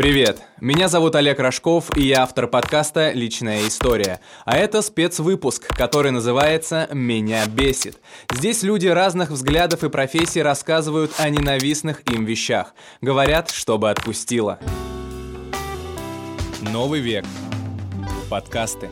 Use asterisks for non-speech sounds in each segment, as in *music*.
Привет! Меня зовут Олег Рожков, и я автор подкаста «Личная история». А это спецвыпуск, который называется «Меня бесит». Здесь люди разных взглядов и профессий рассказывают о ненавистных им вещах. Говорят, чтобы отпустило. Новый век. Подкасты.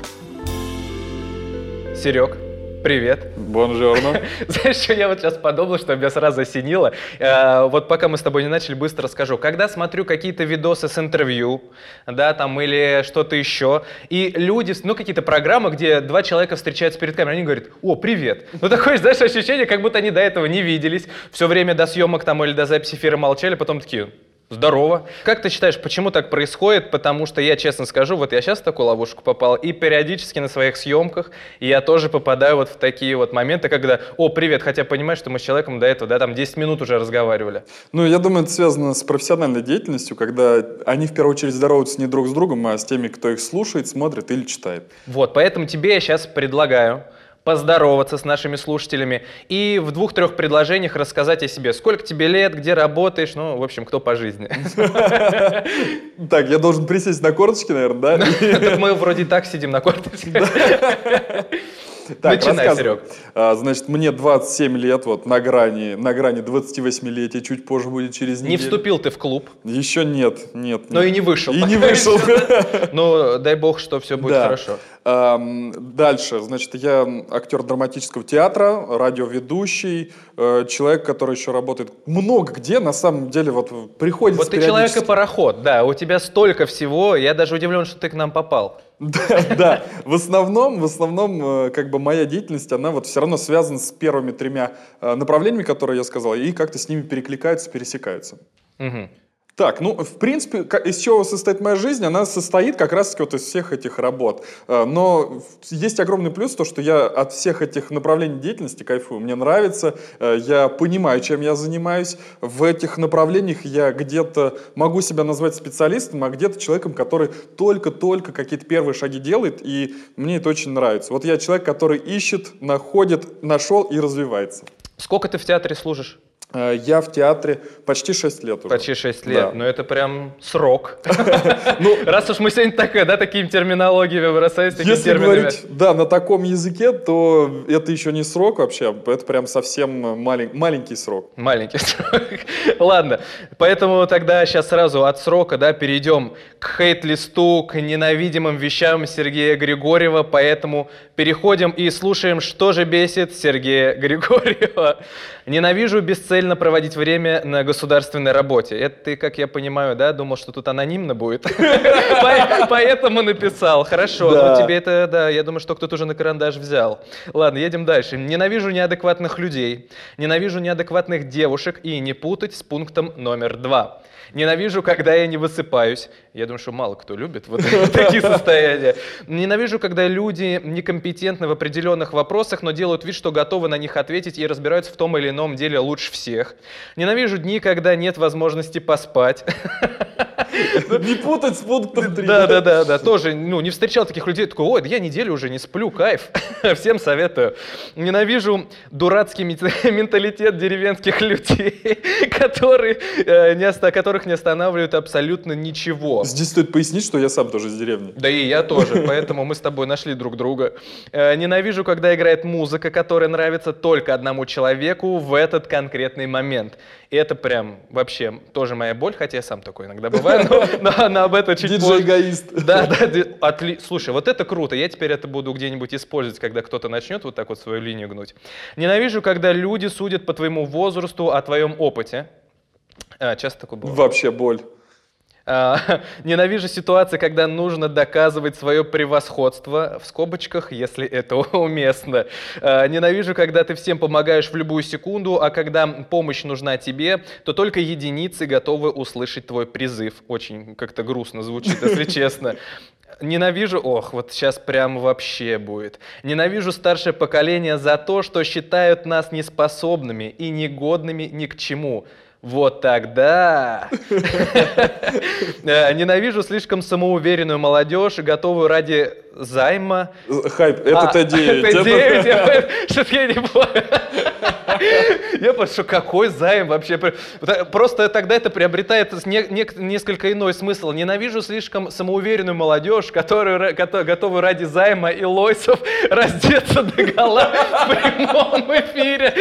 Серег, Привет. Бонжорно. *laughs* Знаешь, что я вот сейчас подумал, что меня сразу осенило. Э, вот пока мы с тобой не начали, быстро расскажу. Когда смотрю какие-то видосы с интервью, да, там, или что-то еще, и люди, ну, какие-то программы, где два человека встречаются перед камерой, они говорят, о, привет. Ну, такое, знаешь, ощущение, как будто они до этого не виделись, все время до съемок там или до записи эфира молчали, потом такие, Здорово. Как ты считаешь, почему так происходит? Потому что я честно скажу, вот я сейчас в такую ловушку попал, и периодически на своих съемках я тоже попадаю вот в такие вот моменты, когда, о, привет, хотя понимаешь, что мы с человеком до этого, да, там 10 минут уже разговаривали. Ну, я думаю, это связано с профессиональной деятельностью, когда они в первую очередь здороваются не друг с другом, а с теми, кто их слушает, смотрит или читает. Вот, поэтому тебе я сейчас предлагаю поздороваться с нашими слушателями и в двух-трех предложениях рассказать о себе. Сколько тебе лет, где работаешь, ну, в общем, кто по жизни. *laughs* Так, я должен присесть на корточки, наверное, да? *laughs* Мы вроде так сидим на корточках. *laughs* Так, Начинай, Серег. А, значит, мне 27 лет, вот на грани, на грани 28-летия, чуть позже будет через неделю. Не вступил ты в клуб? Еще нет, нет. Но и не вышел. И не вышел. Ну, дай бог, что все будет хорошо. Дальше, значит, я актер драматического театра, радиоведущий, э, человек, который еще работает много где, на самом деле, вот приходится Вот ты человек и пароход, да, у тебя столько всего, я даже удивлен, что ты к нам попал. Да, *laughs* да. В основном, в основном, э, как бы моя деятельность, она вот все равно связана с первыми тремя э, направлениями, которые я сказал, и как-то с ними перекликаются, пересекаются. Угу. Так, ну, в принципе, из чего состоит моя жизнь, она состоит как раз-таки вот из всех этих работ. Э, но есть огромный плюс, то, что я от всех этих направлений деятельности кайфую. Мне нравится, э, я понимаю, чем я занимаюсь. В этих направлениях я где-то могу себя назвать специалистом, а где-то человеком, который только-только какие-то первые шаги делает, и мне это очень нравится. Вот я человек, который ищет, находит, нашел и развивается. Сколько ты в театре служишь? Э, я в театре почти 6 лет уже. Почти 6 лет, да. но это прям срок. *laughs* Ну, Раз уж мы сегодня такая, да, такими терминологиями бросаемся, такими Если говорить, да, на таком языке, то это еще не срок вообще, это прям совсем маленький срок. Маленький *laughs* срок. Ладно, поэтому тогда сейчас сразу от срока, да, перейдем к хейт-листу, к ненавидимым вещам Сергея Григорьева, поэтому переходим и слушаем, что же бесит Сергея *laughs* Григорьева. Ненавижу бесцельно цельно проводить время на государственной работе. Это ты, как я понимаю, да, думал, что тут анонимно будет? *laughs* Поэтому написал. Хорошо, ну тебе это, да, я думаю, что кто-то уже на карандаш взял. Ладно, едем дальше. Ненавижу неадекватных людей, ненавижу неадекватных девушек и не путать с пунктом номер два. Ненавижу, когда я не высыпаюсь. Я думаю, что мало кто любит *laughs* вот такие состояния. Ненавижу, когда люди некомпетентны в определенных вопросах, но делают вид, что готовы на них ответить и разбираются в том или ином деле лучше всех. Ненавижу дни, когда нет возможности поспать. *laughs* Не путать с пунктом 3. Да, да, да, да. Тоже, ну, не встречал таких людей. Такой, ой, я неделю уже не сплю, кайф. *laughs* Всем советую. Ненавижу дурацкий менталитет деревенских людей, которые, э, не, которых не останавливают абсолютно ничего. Здесь стоит пояснить, что я сам тоже из деревни. Да и я тоже, *laughs* поэтому мы с тобой нашли друг друга. Э, ненавижу, когда играет музыка, которая нравится только одному человеку в этот конкретный момент. И это прям вообще тоже моя боль, хотя я сам такой иногда бываю, но, *laughs* но, но об этом чуть позже. эгоист Да, да, отли... слушай, вот это круто, я теперь это буду где-нибудь использовать, когда кто-то начнет вот так вот свою линию гнуть. Ненавижу, когда люди судят по твоему возрасту о твоем опыте. А, часто такое бывает? Вообще боль. А, *laughs* ненавижу ситуации, когда нужно доказывать свое превосходство, в скобочках, если это *laughs* уместно. А, ненавижу, когда ты всем помогаешь в любую секунду, а когда помощь нужна тебе, то только единицы готовы услышать твой призыв. Очень как-то грустно звучит, если *laughs* честно. Ненавижу, ох, вот сейчас прям вообще будет. Ненавижу старшее поколение за то, что считают нас неспособными и негодными ни к чему. Вот тогда э, ненавижу слишком самоуверенную молодежь, готовую ради займа. Хайп, это Т9. Т9, что я не понял. Я просто, какой займ вообще? Просто тогда это приобретает несколько иной смысл. Ненавижу слишком самоуверенную молодежь, которая готова ради займа и лойсов *laughs* раздеться до гола в прямом эфире.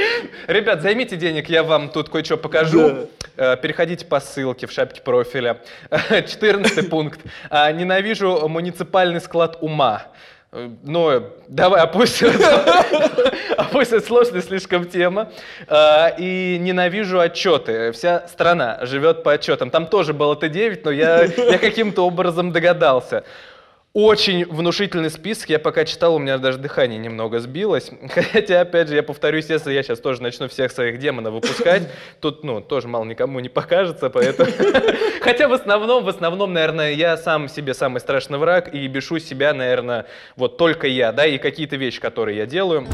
*laughs* Ребят, займите денег, я вам тут кое-что покажу. Э, переходите по ссылке в шапке профиля. *laughs* 14 пункт. А, ненавижу муниципальный склад ума. Э, но давай опустим, *laughs* опустим сложная слишком тема. А, и ненавижу отчеты. Вся страна живет по отчетам. Там тоже было Т9, но я, я каким-то образом догадался. Очень внушительный список. Я пока читал, у меня даже дыхание немного сбилось. *laughs* Хотя, опять же, я повторюсь, если я сейчас тоже начну всех своих демонов выпускать, *laughs* тут, ну, тоже мало никому не покажется, поэтому... *laughs* Хотя в основном, в основном, наверное, я сам себе самый страшный враг и бешу себя, наверное, вот только я, да, и какие-то вещи, которые я делаю.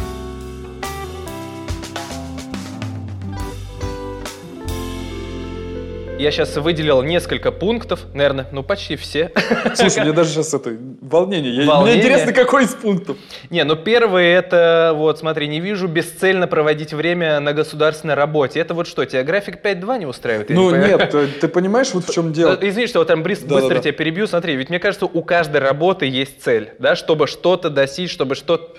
Я сейчас выделил несколько пунктов, наверное, ну почти все. Слушай, мне *laughs* даже сейчас это волнение. Мне интересно, какой из пунктов. Не, ну первый это, вот смотри, не вижу бесцельно проводить время на государственной работе. Это вот что, тебя график 5.2 не устраивает? Ну не нет, ты, ты понимаешь, вот в чем дело. Э, извини, что вот там быстро, тебя перебью. Смотри, ведь мне кажется, у каждой работы есть цель, да, чтобы что-то достичь, чтобы что-то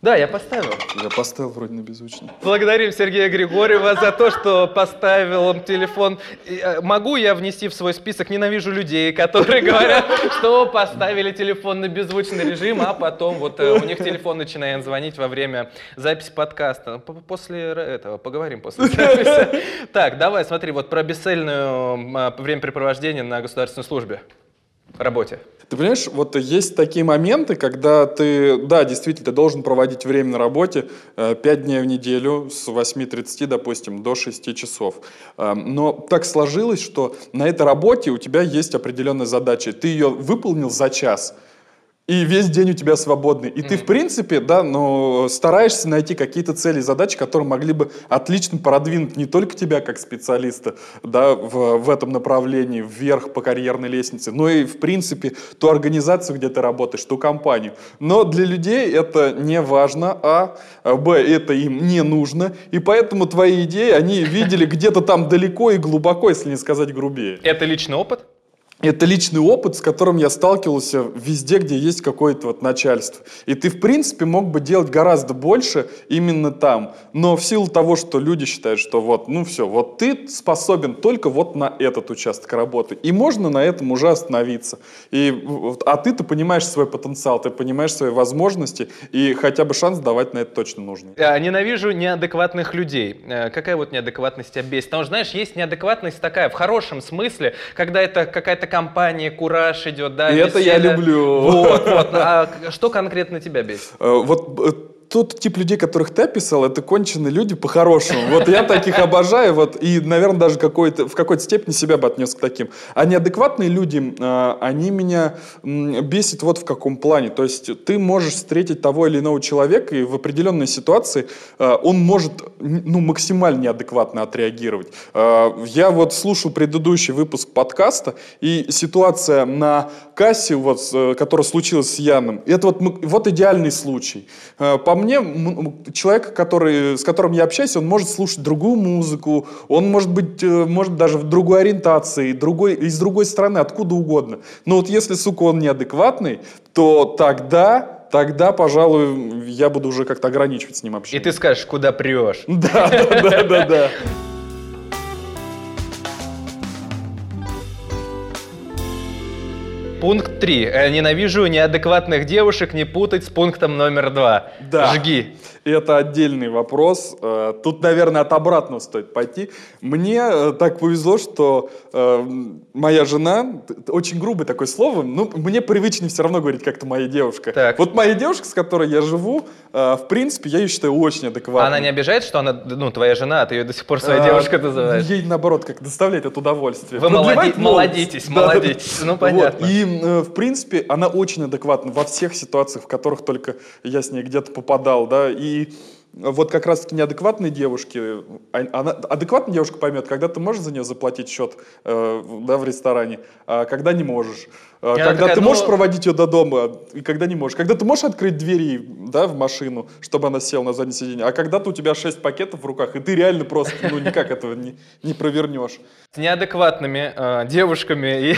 да, я поставил. Я поставил вроде на беззвучно. Благодарим Сергея Григорьева за то, что поставил телефон. Э, могу я внести в свой список «Ненавижу людей», которые говорят, что поставили телефон на беззвучный режим, а потом вот э, у них телефон начинает звонить во время записи подкаста. После этого поговорим после *laughs* записи. Так, давай, смотри, вот про бесцельное времяпрепровождение на государственной службе, работе. Ты понимаешь, вот есть такие моменты, когда ты, да, действительно, ты должен проводить время на работе э, 5 дней в неделю с 8.30, допустим, до 6 часов. Э, но так сложилось, что на этой работе у тебя есть определенная задача. Ты ее выполнил за час – и весь день у тебя свободный. И mm-hmm. ты, в принципе, да, но стараешься найти какие-то цели и задачи, которые могли бы отлично продвинуть не только тебя как специалиста да, в, в этом направлении, вверх по карьерной лестнице, но и, в принципе, ту организацию, где ты работаешь, ту компанию. Но для людей это не важно, а, б, это им не нужно, и поэтому твои идеи они видели где-то там далеко и глубоко, если не сказать грубее. Это личный опыт? Это личный опыт, с которым я сталкивался везде, где есть какое-то вот начальство. И ты, в принципе, мог бы делать гораздо больше именно там. Но в силу того, что люди считают, что вот, ну все, вот ты способен только вот на этот участок работы. И можно на этом уже остановиться. И, а ты-то понимаешь свой потенциал, ты понимаешь свои возможности, и хотя бы шанс давать на это точно нужно. Я ненавижу неадекватных людей. Э, какая вот неадекватность тебя бесит? Потому что, знаешь, есть неадекватность такая, в хорошем смысле, когда это какая-то компания, кураж идет, да? И это я люблю. Вот, вот. *laughs* А что конкретно тебя бесит? Э, вот э, тот тип людей, которых ты описал, это конченые люди по-хорошему. Вот я таких обожаю, вот, и, наверное, даже какой-то, в какой-то степени себя бы отнес к таким. А неадекватные люди, а, они меня бесят вот в каком плане. То есть ты можешь встретить того или иного человека, и в определенной ситуации а, он может ну, максимально неадекватно отреагировать. А, я вот слушал предыдущий выпуск подкаста, и ситуация на кассе, вот, э, которая случилась с Яном, это вот, вот идеальный случай. По мне, человек, который, с которым я общаюсь, он может слушать другую музыку, он может быть, э, может даже в другой ориентации, другой, из другой страны, откуда угодно. Но вот если, сука, он неадекватный, то тогда тогда, пожалуй, я буду уже как-то ограничивать с ним общение. И ты скажешь, куда прешь. *laughs* Да, да, да, да. Пункт 3. Э, ненавижу неадекватных девушек не путать с пунктом номер 2. Да. Жги. Это отдельный вопрос. Э, тут, наверное, от обратного стоит пойти. Мне э, так повезло, что моя жена, очень грубое такое слово, но мне привычнее все равно говорить как-то моя девушка. Так. Вот моя девушка, с которой я живу, в принципе, я ее считаю очень адекватной. Она не обижает, что она, ну, твоя жена, а ты ее до сих пор своей а, девушкой называешь? Ей, наоборот, как доставляет это удовольствие. Вы молоди, молодитесь, да, молодитесь. Да, ну, понятно. Вот. И, в принципе, она очень адекватна во всех ситуациях, в которых только я с ней где-то попадал, да, и вот как раз-таки неадекватные девушки, а, она, адекватная девушка поймет, когда ты можешь за нее заплатить счет э, да, в ресторане, а когда не можешь. Э, когда такая, ты можешь ну... проводить ее до дома, и когда не можешь. Когда ты можешь открыть двери да, в машину, чтобы она села на заднее сиденье, а когда-то у тебя шесть пакетов в руках, и ты реально просто ну, никак этого не, не провернешь. С неадекватными э, девушками и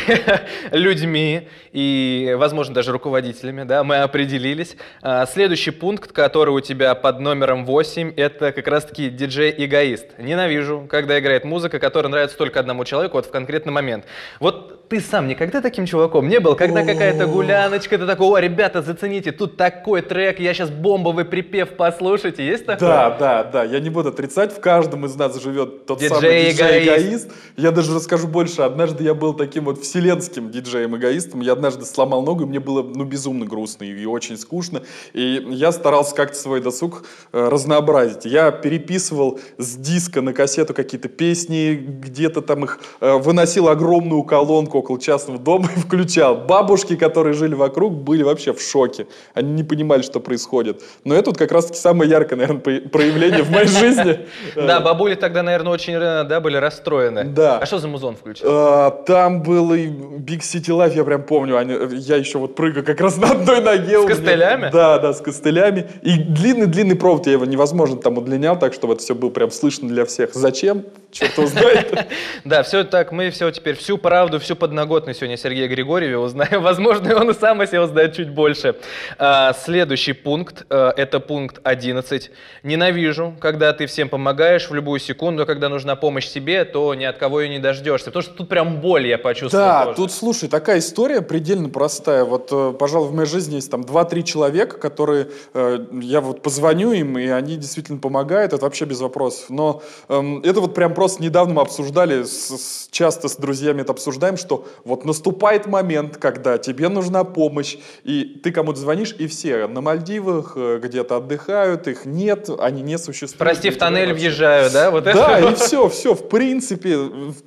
*laughs* людьми, и, возможно, даже руководителями, да, мы определились. Э, следующий пункт, который у тебя под номером 8, это как раз-таки диджей-эгоист. Ненавижу, когда играет музыка, которая нравится только одному человеку вот в конкретный момент. Вот ты сам никогда таким чуваком не был, когда какая-то гуляночка, ты такой, о, ребята, зацените, тут такой трек, я сейчас бомбовый припев послушайте, есть такое? Да, да, да, я не буду отрицать, в каждом из нас живет тот самый диджей-эгоист. Я даже расскажу больше, однажды я был таким вот вселенским диджеем-эгоистом, я однажды сломал ногу, и мне было, ну, безумно грустно и очень скучно, и я старался как-то свой досуг э, разнообразить. Я переписывал с диска на кассету какие-то песни, где-то там их э, выносил огромную колонку около частного дома *laughs* и включал. Бабушки, которые жили вокруг, были вообще в шоке. Они не понимали, что происходит. Но это вот как раз-таки самое яркое, наверное, проявление в моей *laughs* жизни. Да, бабули тогда, наверное, очень да, были расстроены. Да. А что за музон включил? А, там был и Big City Life, я прям помню. Я еще вот прыгаю как раз на одной ноге. С костылями? Да, да, с костылями. И длинный-длинный провод, я его невозможно там удлинял, так чтобы это все было прям слышно для всех. Зачем? Черт его знает. *laughs* Да, все так, мы все теперь, всю правду, всю подноготную сегодня Сергея Григорьева узнаем. *laughs* Возможно, он и сам о себе узнает чуть больше. А, следующий пункт, э, это пункт 11. Ненавижу, когда ты всем помогаешь в любую секунду, когда нужна помощь себе, то ни от кого ее не дождешься. Потому что тут прям боль я почувствовал Да, тоже. тут, слушай, такая история предельно простая. Вот, э, пожалуй, в моей жизни есть там 2-3 человека, которые, э, я вот позвоню им, и они действительно помогают, это вообще без вопросов. Но э, это вот прям просто недавно мы обсуждали, с, с, часто с друзьями это обсуждаем, что вот наступает момент, когда тебе нужна помощь, и ты кому-то звонишь, и все на Мальдивах э, где-то отдыхают, их нет, они не существуют. Прости, в тоннель въезжаю, да? Вот да, это? и все, все, в принципе,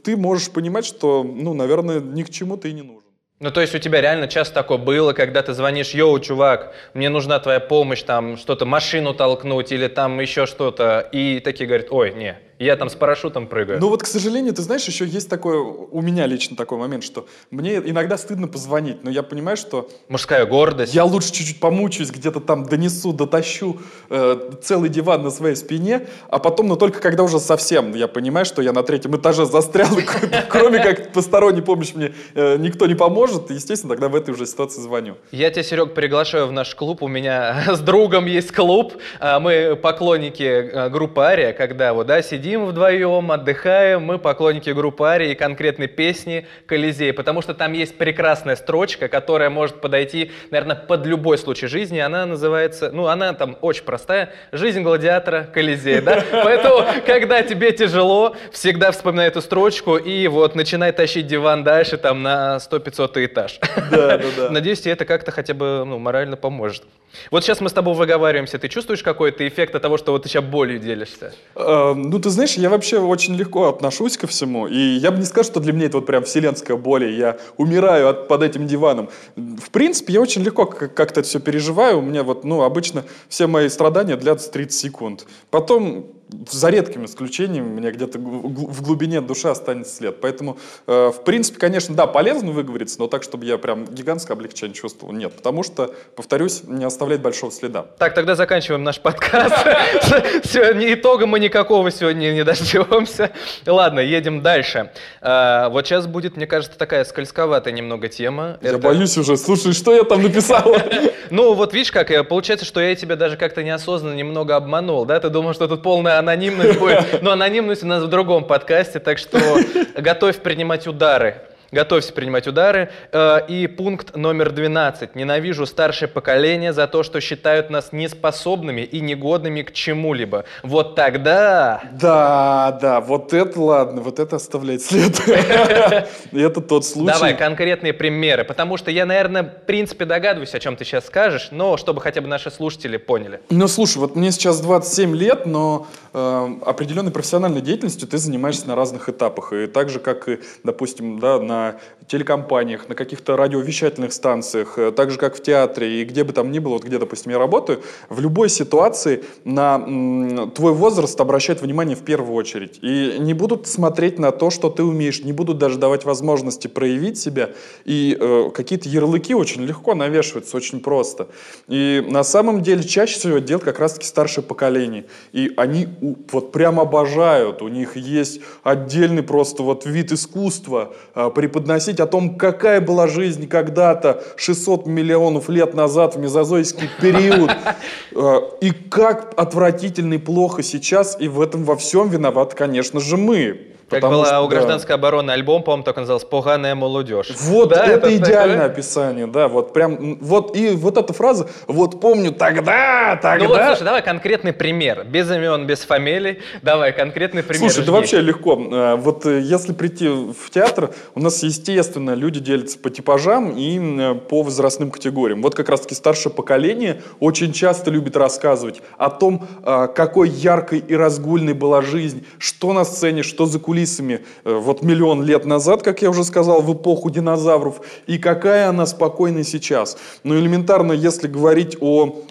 ты можешь понимать, что, ну, наверное, ни к чему ты не нужен. Ну, то есть у тебя реально часто такое было, когда ты звонишь, йоу, чувак, мне нужна твоя помощь, там, что-то, машину толкнуть или там еще что-то, и такие говорят, ой, не, я там с парашютом прыгаю. Ну вот, к сожалению, ты знаешь, еще есть такое, у меня лично такой момент, что мне иногда стыдно позвонить, но я понимаю, что... Мужская гордость. Я лучше чуть-чуть помучаюсь, где-то там донесу, дотащу э, целый диван на своей спине, а потом, но только когда уже совсем я понимаю, что я на третьем этаже застрял, *laughs* кроме как посторонней помощи мне э, никто не поможет, естественно, тогда в этой уже ситуации звоню. Я тебя, Серег, приглашаю в наш клуб, у меня *laughs* с другом есть клуб, а мы поклонники э, группы Ария, когда вот, да, сидим сидим вдвоем, отдыхаем, мы поклонники группы Арии и конкретной песни «Колизей», потому что там есть прекрасная строчка, которая может подойти, наверное, под любой случай жизни. Она называется, ну, она там очень простая, «Жизнь гладиатора Колизея», да? *laughs* Поэтому, когда тебе тяжело, всегда вспоминай эту строчку и вот начинай тащить диван дальше, там, на 100-500 этаж. Да, да, да. *laughs* Надеюсь, тебе это как-то хотя бы, ну, морально поможет. Вот сейчас мы с тобой выговариваемся, ты чувствуешь какой-то эффект от того, что вот ты сейчас болью делишься? Э, ну, ты знаешь, я вообще очень легко отношусь ко всему, и я бы не сказал, что для меня это вот прям вселенская боль, я умираю от, под этим диваном. В принципе, я очень легко как-то это все переживаю, у меня вот, ну, обычно все мои страдания длятся 30 секунд. Потом за редкими исключениями, у меня где-то в глубине души останется след. Поэтому, э, в принципе, конечно, да, полезно выговориться, но так, чтобы я прям гигантское облегчение чувствовал, нет. Потому что, повторюсь, не оставляет большого следа. Так, тогда заканчиваем наш подкаст. *laughs* Итога мы никакого сегодня не дождемся. Ладно, едем дальше. Э, вот сейчас будет, мне кажется, такая скользковатая немного тема. Я боюсь уже. Слушай, что я там написал? *laughs* Ну, вот видишь, как э, получается, что я тебя даже как-то неосознанно немного обманул, да? Ты думал, что тут полная анонимность будет. Но анонимность у нас в другом подкасте, так что *laughs* готовь принимать удары. Готовься принимать удары. Э, и пункт номер 12. Ненавижу старшее поколение за то, что считают нас неспособными и негодными к чему-либо. Вот тогда... Да, да, вот это ладно, вот это оставляет след. *laughs* Это тот случай. Давай конкретные примеры, потому что я, наверное, в принципе догадываюсь, о чем ты сейчас скажешь, но чтобы хотя бы наши слушатели поняли. Ну, слушай, вот мне сейчас 27 лет, но э, определенной профессиональной деятельностью ты занимаешься на разных этапах. И так же, как и, допустим, да, на телекомпаниях, на каких-то радиовещательных станциях, э, так же, как в театре и где бы там ни было, вот где, допустим, я работаю, в любой ситуации на твой возраст обращают внимание в первую очередь. И не будут смотреть на то, что ты умеешь, не будут даже давать возможности проявить себя. И э, какие-то ярлыки очень легко навешиваются, очень просто. И на самом деле чаще всего делают как раз-таки старшее поколение. И они у, вот прям обожают, у них есть отдельный просто вот вид искусства э, преподносить о том, какая была жизнь когда-то 600 миллионов лет назад в мезозойский период. *laughs* Э, и как отвратительно и плохо сейчас, и в этом во всем виноват, конечно же, мы. Как была что, у гражданской да. обороны альбом, по-моему, так назывался «Поганая молодежь». Вот, да, это, это идеальное такое? описание, да, вот прям, вот, и вот эта фраза, вот помню тогда, тогда. Ну вот, слушай, давай конкретный пример, без имен, без фамилий, давай конкретный пример. Слушай, да вообще легко, э, вот э, если прийти в театр, у нас, естественно, люди делятся по типажам и э, по возрастным категориям. Вот как раз-таки старшее поколение очень часто любит рассказывать о том, какой яркой и разгульной была жизнь, что на сцене, что за кулисами, кулисами э, вот миллион лет назад, как я уже сказал, в эпоху динозавров, и какая она спокойна сейчас. Но элементарно, если говорить о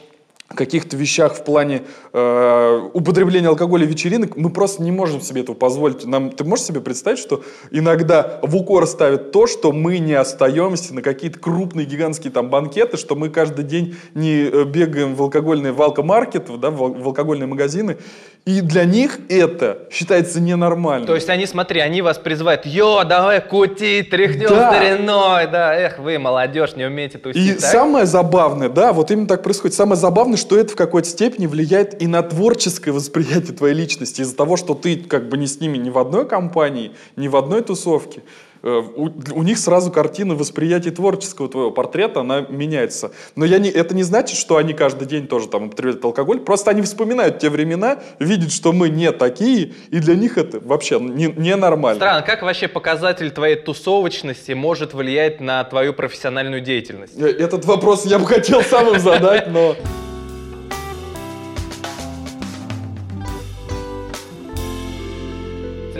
каких-то вещах в плане э, употребления алкоголя вечеринок, мы просто не можем себе этого позволить. Нам, ты можешь себе представить, что иногда в укор ставят то, что мы не остаемся на какие-то крупные гигантские там банкеты, что мы каждый день не э, бегаем в алкогольные в алкомаркеты, да, в алкогольные магазины. И для них это считается ненормальным. То есть они, смотри, они вас призывают, йо, давай кути, тряхнем да. стариной, да, эх, вы, молодежь, не умеете тусить. И так? самое забавное, да, вот именно так происходит, самое забавное, что это в какой-то степени влияет и на творческое восприятие твоей личности из-за того, что ты как бы не с ними ни в одной компании, ни в одной тусовке. Э, у, у них сразу картина восприятия творческого твоего портрета, она меняется. Но я не, это не значит, что они каждый день тоже там употребляют алкоголь, просто они вспоминают те времена, видят, что мы не такие, и для них это вообще не, не нормально. Странно, как вообще показатель твоей тусовочности может влиять на твою профессиональную деятельность? Э, этот вопрос я бы хотел самым задать, но... *laughs*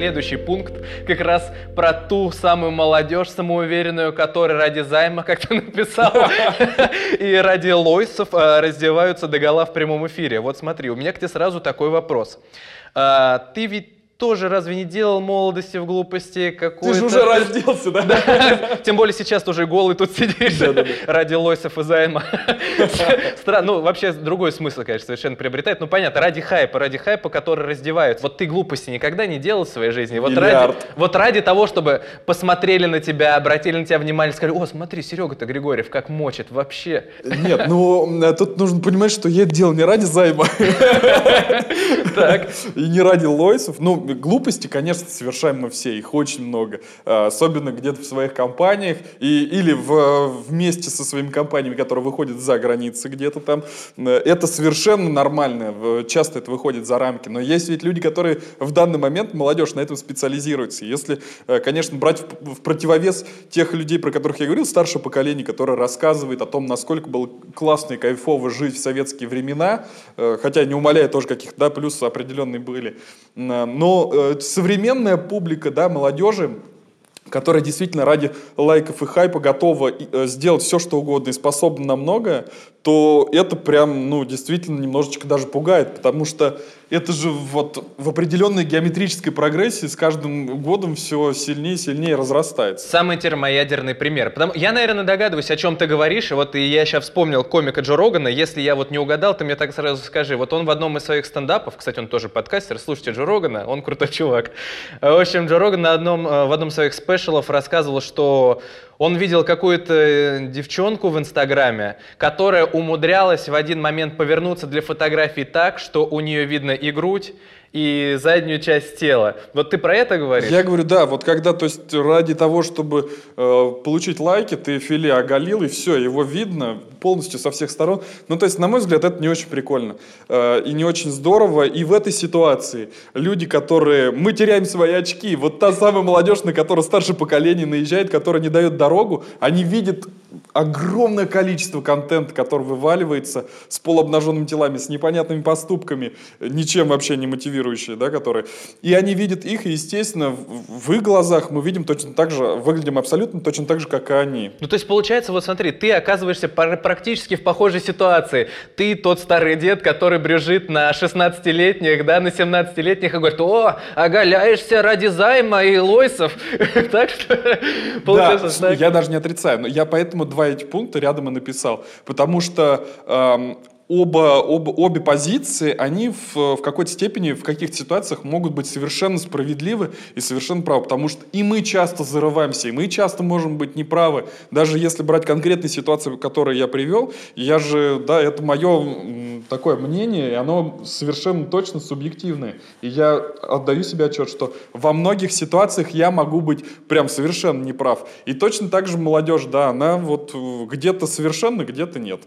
следующий пункт как раз про ту самую молодежь самоуверенную, которая ради займа, как ты *laughs* написал, и ради лойсов э, раздеваются до гола в прямом эфире. Вот смотри, у меня к тебе сразу такой вопрос. А, ты ведь тоже разве не делал молодости в глупости какой-то... Ты же уже разделся, да? да? Тем более сейчас тоже голый тут сидишь да, да, да. ради лойсов и займа. Странно, ну вообще другой смысл, конечно, совершенно приобретает. Ну понятно, ради хайпа, ради хайпа, который раздевают. Вот ты глупости никогда не делал в своей жизни. Вот ради, вот ради того, чтобы посмотрели на тебя, обратили на тебя внимание, сказали, о, смотри, Серега-то Григорьев, как мочит вообще. Нет, ну э, тут нужно понимать, что я это делал не ради займа. Так. И не ради лойсов. Ну, глупости, конечно, совершаем мы все, их очень много. А, особенно где-то в своих компаниях и, или в, вместе со своими компаниями, которые выходят за границы где-то там. Это совершенно нормально, часто это выходит за рамки. Но есть ведь люди, которые в данный момент, молодежь, на этом специализируется. Если, э, конечно, брать в, в противовес тех людей, про которых я говорил, старшее поколение, которое рассказывает о том, насколько было классно и кайфово жить в советские времена, э, хотя не умоляя тоже каких-то да, плюсы определенные были. Но э, современная публика, да, молодежи, которая действительно ради лайков и хайпа готова э, сделать все, что угодно и способна на многое, то это прям, ну, действительно немножечко даже пугает, потому что это же вот в определенной геометрической прогрессии с каждым годом все сильнее и сильнее разрастается. Самый термоядерный пример. Потому, я, наверное, догадываюсь, о чем ты говоришь. Вот и я сейчас вспомнил комика Джо Рогана. Если я вот не угадал, ты мне так сразу скажи. Вот он в одном из своих стендапов, кстати, он тоже подкастер, слушайте Джо Рогана, он крутой чувак. В общем, Джо Роган на одном, э, в одном из своих спешалов рассказывал, что он видел какую-то э, девчонку в Инстаграме, которая умудрялась в один момент повернуться для фотографий так, что у нее видно и грудь, и заднюю часть тела. Вот ты про это говоришь? Я говорю, да, вот когда, то есть ради того, чтобы э, получить лайки, ты филе оголил, и все, его видно полностью со всех сторон. Ну, то есть, на мой взгляд, это не очень прикольно э, и не очень здорово. И в этой ситуации люди, которые... Мы теряем свои очки. Вот та самая молодежь, на которую старшее поколение наезжает, которая не дает дорогу, они видят огромное количество контента, который вываливается с полуобнаженными телами, с непонятными поступками, ничем вообще не мотивирующие, да, которые. И они видят их, и, естественно, в, их глазах мы видим точно так же, выглядим абсолютно точно так же, как и они. Ну, то есть, получается, вот смотри, ты оказываешься практически в похожей ситуации. Ты тот старый дед, который брюжит на 16-летних, да, на 17-летних и говорит, о, оголяешься ради займа и лойсов. *laughs* Так что, получается, я даже не отрицаю, но я поэтому два эти пункта рядом и написал, потому что эм, оба, оба, обе позиции, они в, в какой-то степени, в каких-то ситуациях могут быть совершенно справедливы и совершенно правы, потому что и мы часто зарываемся, и мы часто можем быть неправы. Даже если брать конкретные ситуации, которые я привел, я же, да, это мое такое мнение, и оно совершенно точно субъективное. И я отдаю себе отчет, что во многих ситуациях я могу быть прям совершенно неправ. И точно так же молодежь, да, она вот где-то совершенно, где-то нет.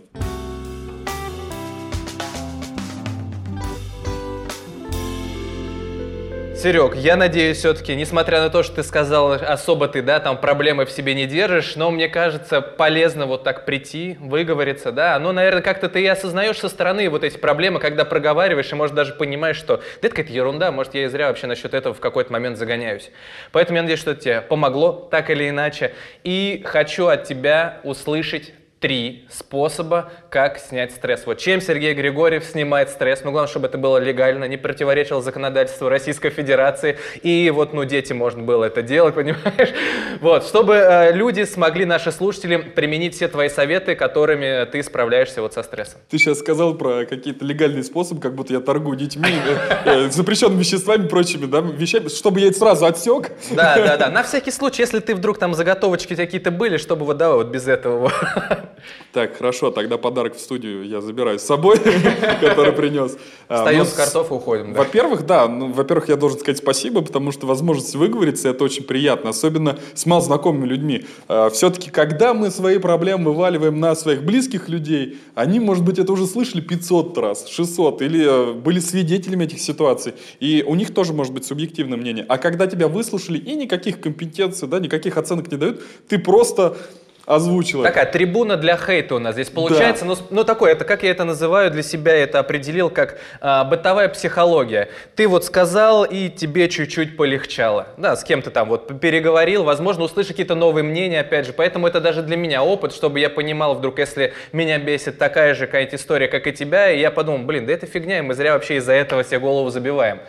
Серег, я надеюсь, все-таки, несмотря на то, что ты сказал, особо ты, да, там проблемы в себе не держишь, но мне кажется, полезно вот так прийти, выговориться, да, ну, наверное, как-то ты и осознаешь со стороны вот эти проблемы, когда проговариваешь, и, может, даже понимаешь, что да это какая-то ерунда, может, я и зря вообще насчет этого в какой-то момент загоняюсь. Поэтому я надеюсь, что это тебе помогло, так или иначе, и хочу от тебя услышать три способа, как снять стресс. Вот чем Сергей Григорьев снимает стресс, ну главное, чтобы это было легально, не противоречило законодательству Российской Федерации, и вот, ну, дети можно было это делать, *laughs* понимаешь? Вот, чтобы э, люди смогли, наши слушатели, применить все твои советы, которыми ты справляешься вот со стрессом. Ты сейчас сказал про какие-то легальные способы, как будто я торгую детьми, э, э, запрещенными веществами, прочими, да, вещами, чтобы я это сразу отсек. Да, да, да, на всякий случай, если ты вдруг там заготовочки какие-то были, чтобы вот давай вот без этого. *laughs* Так, хорошо, тогда подарок в студию я забираю с собой, *laughs* который принес. А, Встаем ну, с картов и уходим. Во-первых, да, ну, во-первых, я должен сказать спасибо, потому что возможность выговориться, это очень приятно, особенно с малознакомыми людьми. А, Все-таки, когда мы свои проблемы вываливаем на своих близких людей, они, может быть, это уже слышали 500 раз, 600, или э, были свидетелями этих ситуаций, и у них тоже может быть субъективное мнение. А когда тебя выслушали и никаких компетенций, да, никаких оценок не дают, ты просто озвучила. Такая трибуна для хейта у нас здесь получается. Да. Ну, ну, такое, это как я это называю для себя, это определил как а, бытовая психология. Ты вот сказал, и тебе чуть-чуть полегчало. Да, с кем то там вот переговорил, возможно, услышишь какие-то новые мнения, опять же. Поэтому это даже для меня опыт, чтобы я понимал, вдруг, если меня бесит такая же какая-то история, как и тебя, и я подумал, блин, да это фигня, и мы зря вообще из-за этого себе голову забиваем.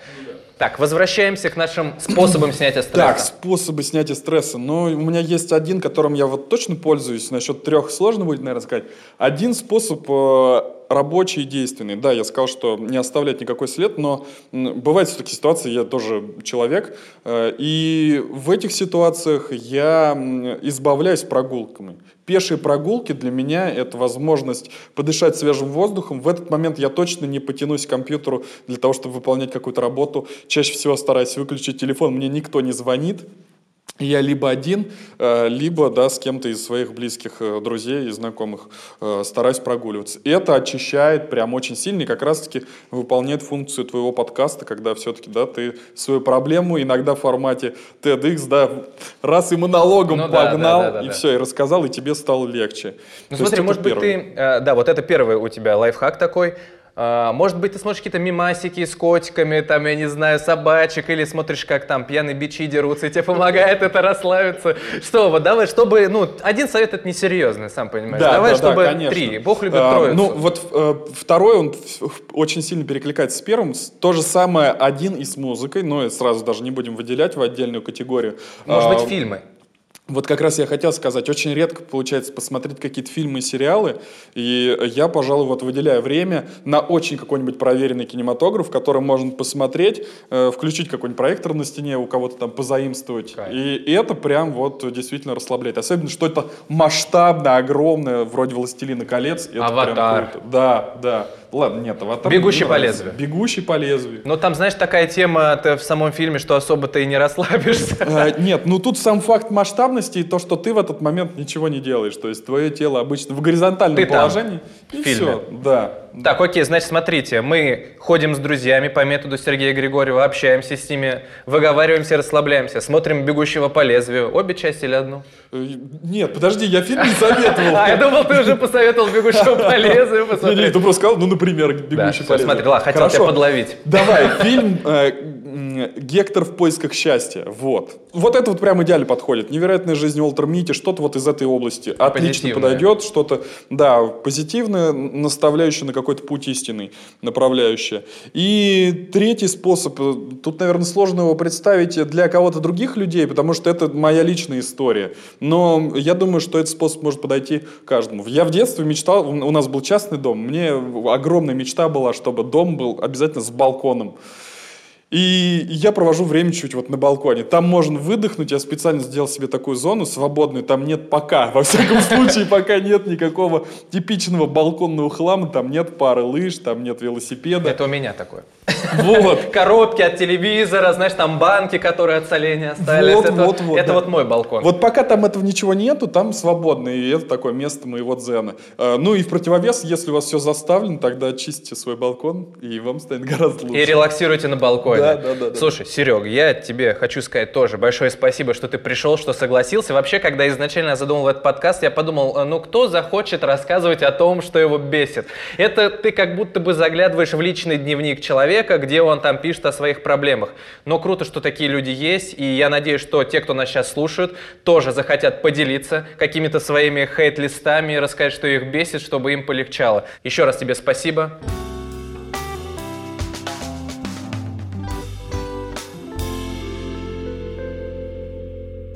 Так, возвращаемся к нашим способам снятия стресса. Так, способы снятия стресса. Ну, у меня есть один, которым я вот точно пользуюсь. Насчет трех сложно будет, наверное, сказать. Один способ э, рабочий и действенный. Да, я сказал, что не оставлять никакой след, но бывают все-таки ситуации, я тоже человек, э, и в этих ситуациях я избавляюсь прогулками. Пешие прогулки для меня это возможность подышать свежим воздухом. В этот момент я точно не потянусь к компьютеру для того, чтобы выполнять какую-то работу. Чаще всего стараюсь выключить телефон, мне никто не звонит я либо один, э, либо да, с кем-то из своих близких э, друзей и знакомых э, стараюсь прогуливаться. И это очищает прям очень сильно и как раз-таки выполняет функцию твоего подкаста, когда все-таки да, ты свою проблему иногда в формате TEDx, да, раз и монологом ну, погнал, да, да, да, и да. все, и рассказал, и тебе стало легче. Ну То смотри, может быть ты, да, вот это первый у тебя лайфхак такой, может быть, ты смотришь какие-то мимасики с котиками, там, я не знаю, собачек, или смотришь, как там пьяные бичи дерутся, и тебе помогает это расслабиться. Что, вот давай, чтобы, ну, один совет это несерьезный, сам понимаешь. Да, давай, да, чтобы да, конечно. три. Бог любит а, троицу. Ну, вот э, второй, он очень сильно перекликается с первым. То же самое один и с музыкой, но сразу даже не будем выделять в отдельную категорию. Может а, быть, фильмы. Вот как раз я хотел сказать, очень редко получается посмотреть какие-то фильмы и сериалы, и я, пожалуй, вот выделяю время на очень какой-нибудь проверенный кинематограф, который можно посмотреть, э, включить какой-нибудь проектор на стене, у кого-то там позаимствовать, и, и это прям вот действительно расслабляет. Особенно, что это масштабно, огромное, вроде «Властелина колец». Это Аватар. Прям круто. Да, да. Ладно, нет, аватар. Бегущий по лезвию. Бегущий по лезвию. Но там, знаешь, такая тема в самом фильме, что особо ты и не расслабишься. *laughs* А, нет, ну тут сам факт масштабности и то, что ты в этот момент ничего не делаешь. То есть твое тело обычно в горизонтальном ты положении. Там, и фильме. все. Да, Так, окей, значит, смотрите, мы ходим с друзьями по методу Сергея Григорьева, общаемся с ними, выговариваемся, расслабляемся, смотрим «Бегущего по лезвию». Обе части или одну? Э, Нет, подожди, я фильм не советовал. *laughs* А, я думал, ты уже посоветовал «Бегущего по *laughs* лезвию» посмотреть. ты просто сказал, ну, например, «Бегущий по лезвию». смотри, ладно, хотел тебя подловить. Давай, *laughs* фильм э, «Гектор в поисках счастья». Вот. Вот это вот прям идеально подходит. Невероятная жизнь Уолтера Мити, что-то вот из этой области. Отлично подойдет, что-то, да, позитивное, наставляющее на какой-то путь истинный, направляющее. И третий способ, тут, наверное, сложно его представить для кого-то других людей, потому что это моя личная история. Но я думаю, что этот способ может подойти каждому. Я в детстве мечтал, у нас был частный дом, мне огромная мечта была, чтобы дом был обязательно с балконом. И я провожу время чуть вот на балконе. Там можно выдохнуть. Я специально сделал себе такую зону свободную. Там нет пока. Во всяком *laughs* случае, пока нет никакого типичного балконного хлама. Там нет пары лыж, там нет велосипеда. Это у меня такое. Вот. *laughs* Коробки от телевизора, знаешь, там банки, которые от соления остались. Вот, это вот, вот, это да. вот мой балкон. Вот пока там этого ничего нету, там свободно, и это такое место моего дзена. Э, Ну и в противовес, если у вас все заставлено, тогда очистите свой балкон, и вам станет *laughs* гораздо лучше. И релаксируйте на балконе. Да, да, да, да. Слушай, Серег, я тебе хочу сказать тоже большое спасибо, что ты пришел, что согласился. Вообще, когда изначально я задумал этот подкаст, я подумал, э, ну кто захочет рассказывать о том, что его бесит? Это ты как будто бы заглядываешь в личный дневник человека, где он там пишет о своих проблемах. Но круто, что такие люди есть, и я надеюсь, что те, кто нас сейчас слушают, тоже захотят поделиться какими-то своими хейт-листами, рассказать, что их бесит, чтобы им полегчало. Еще раз тебе спасибо.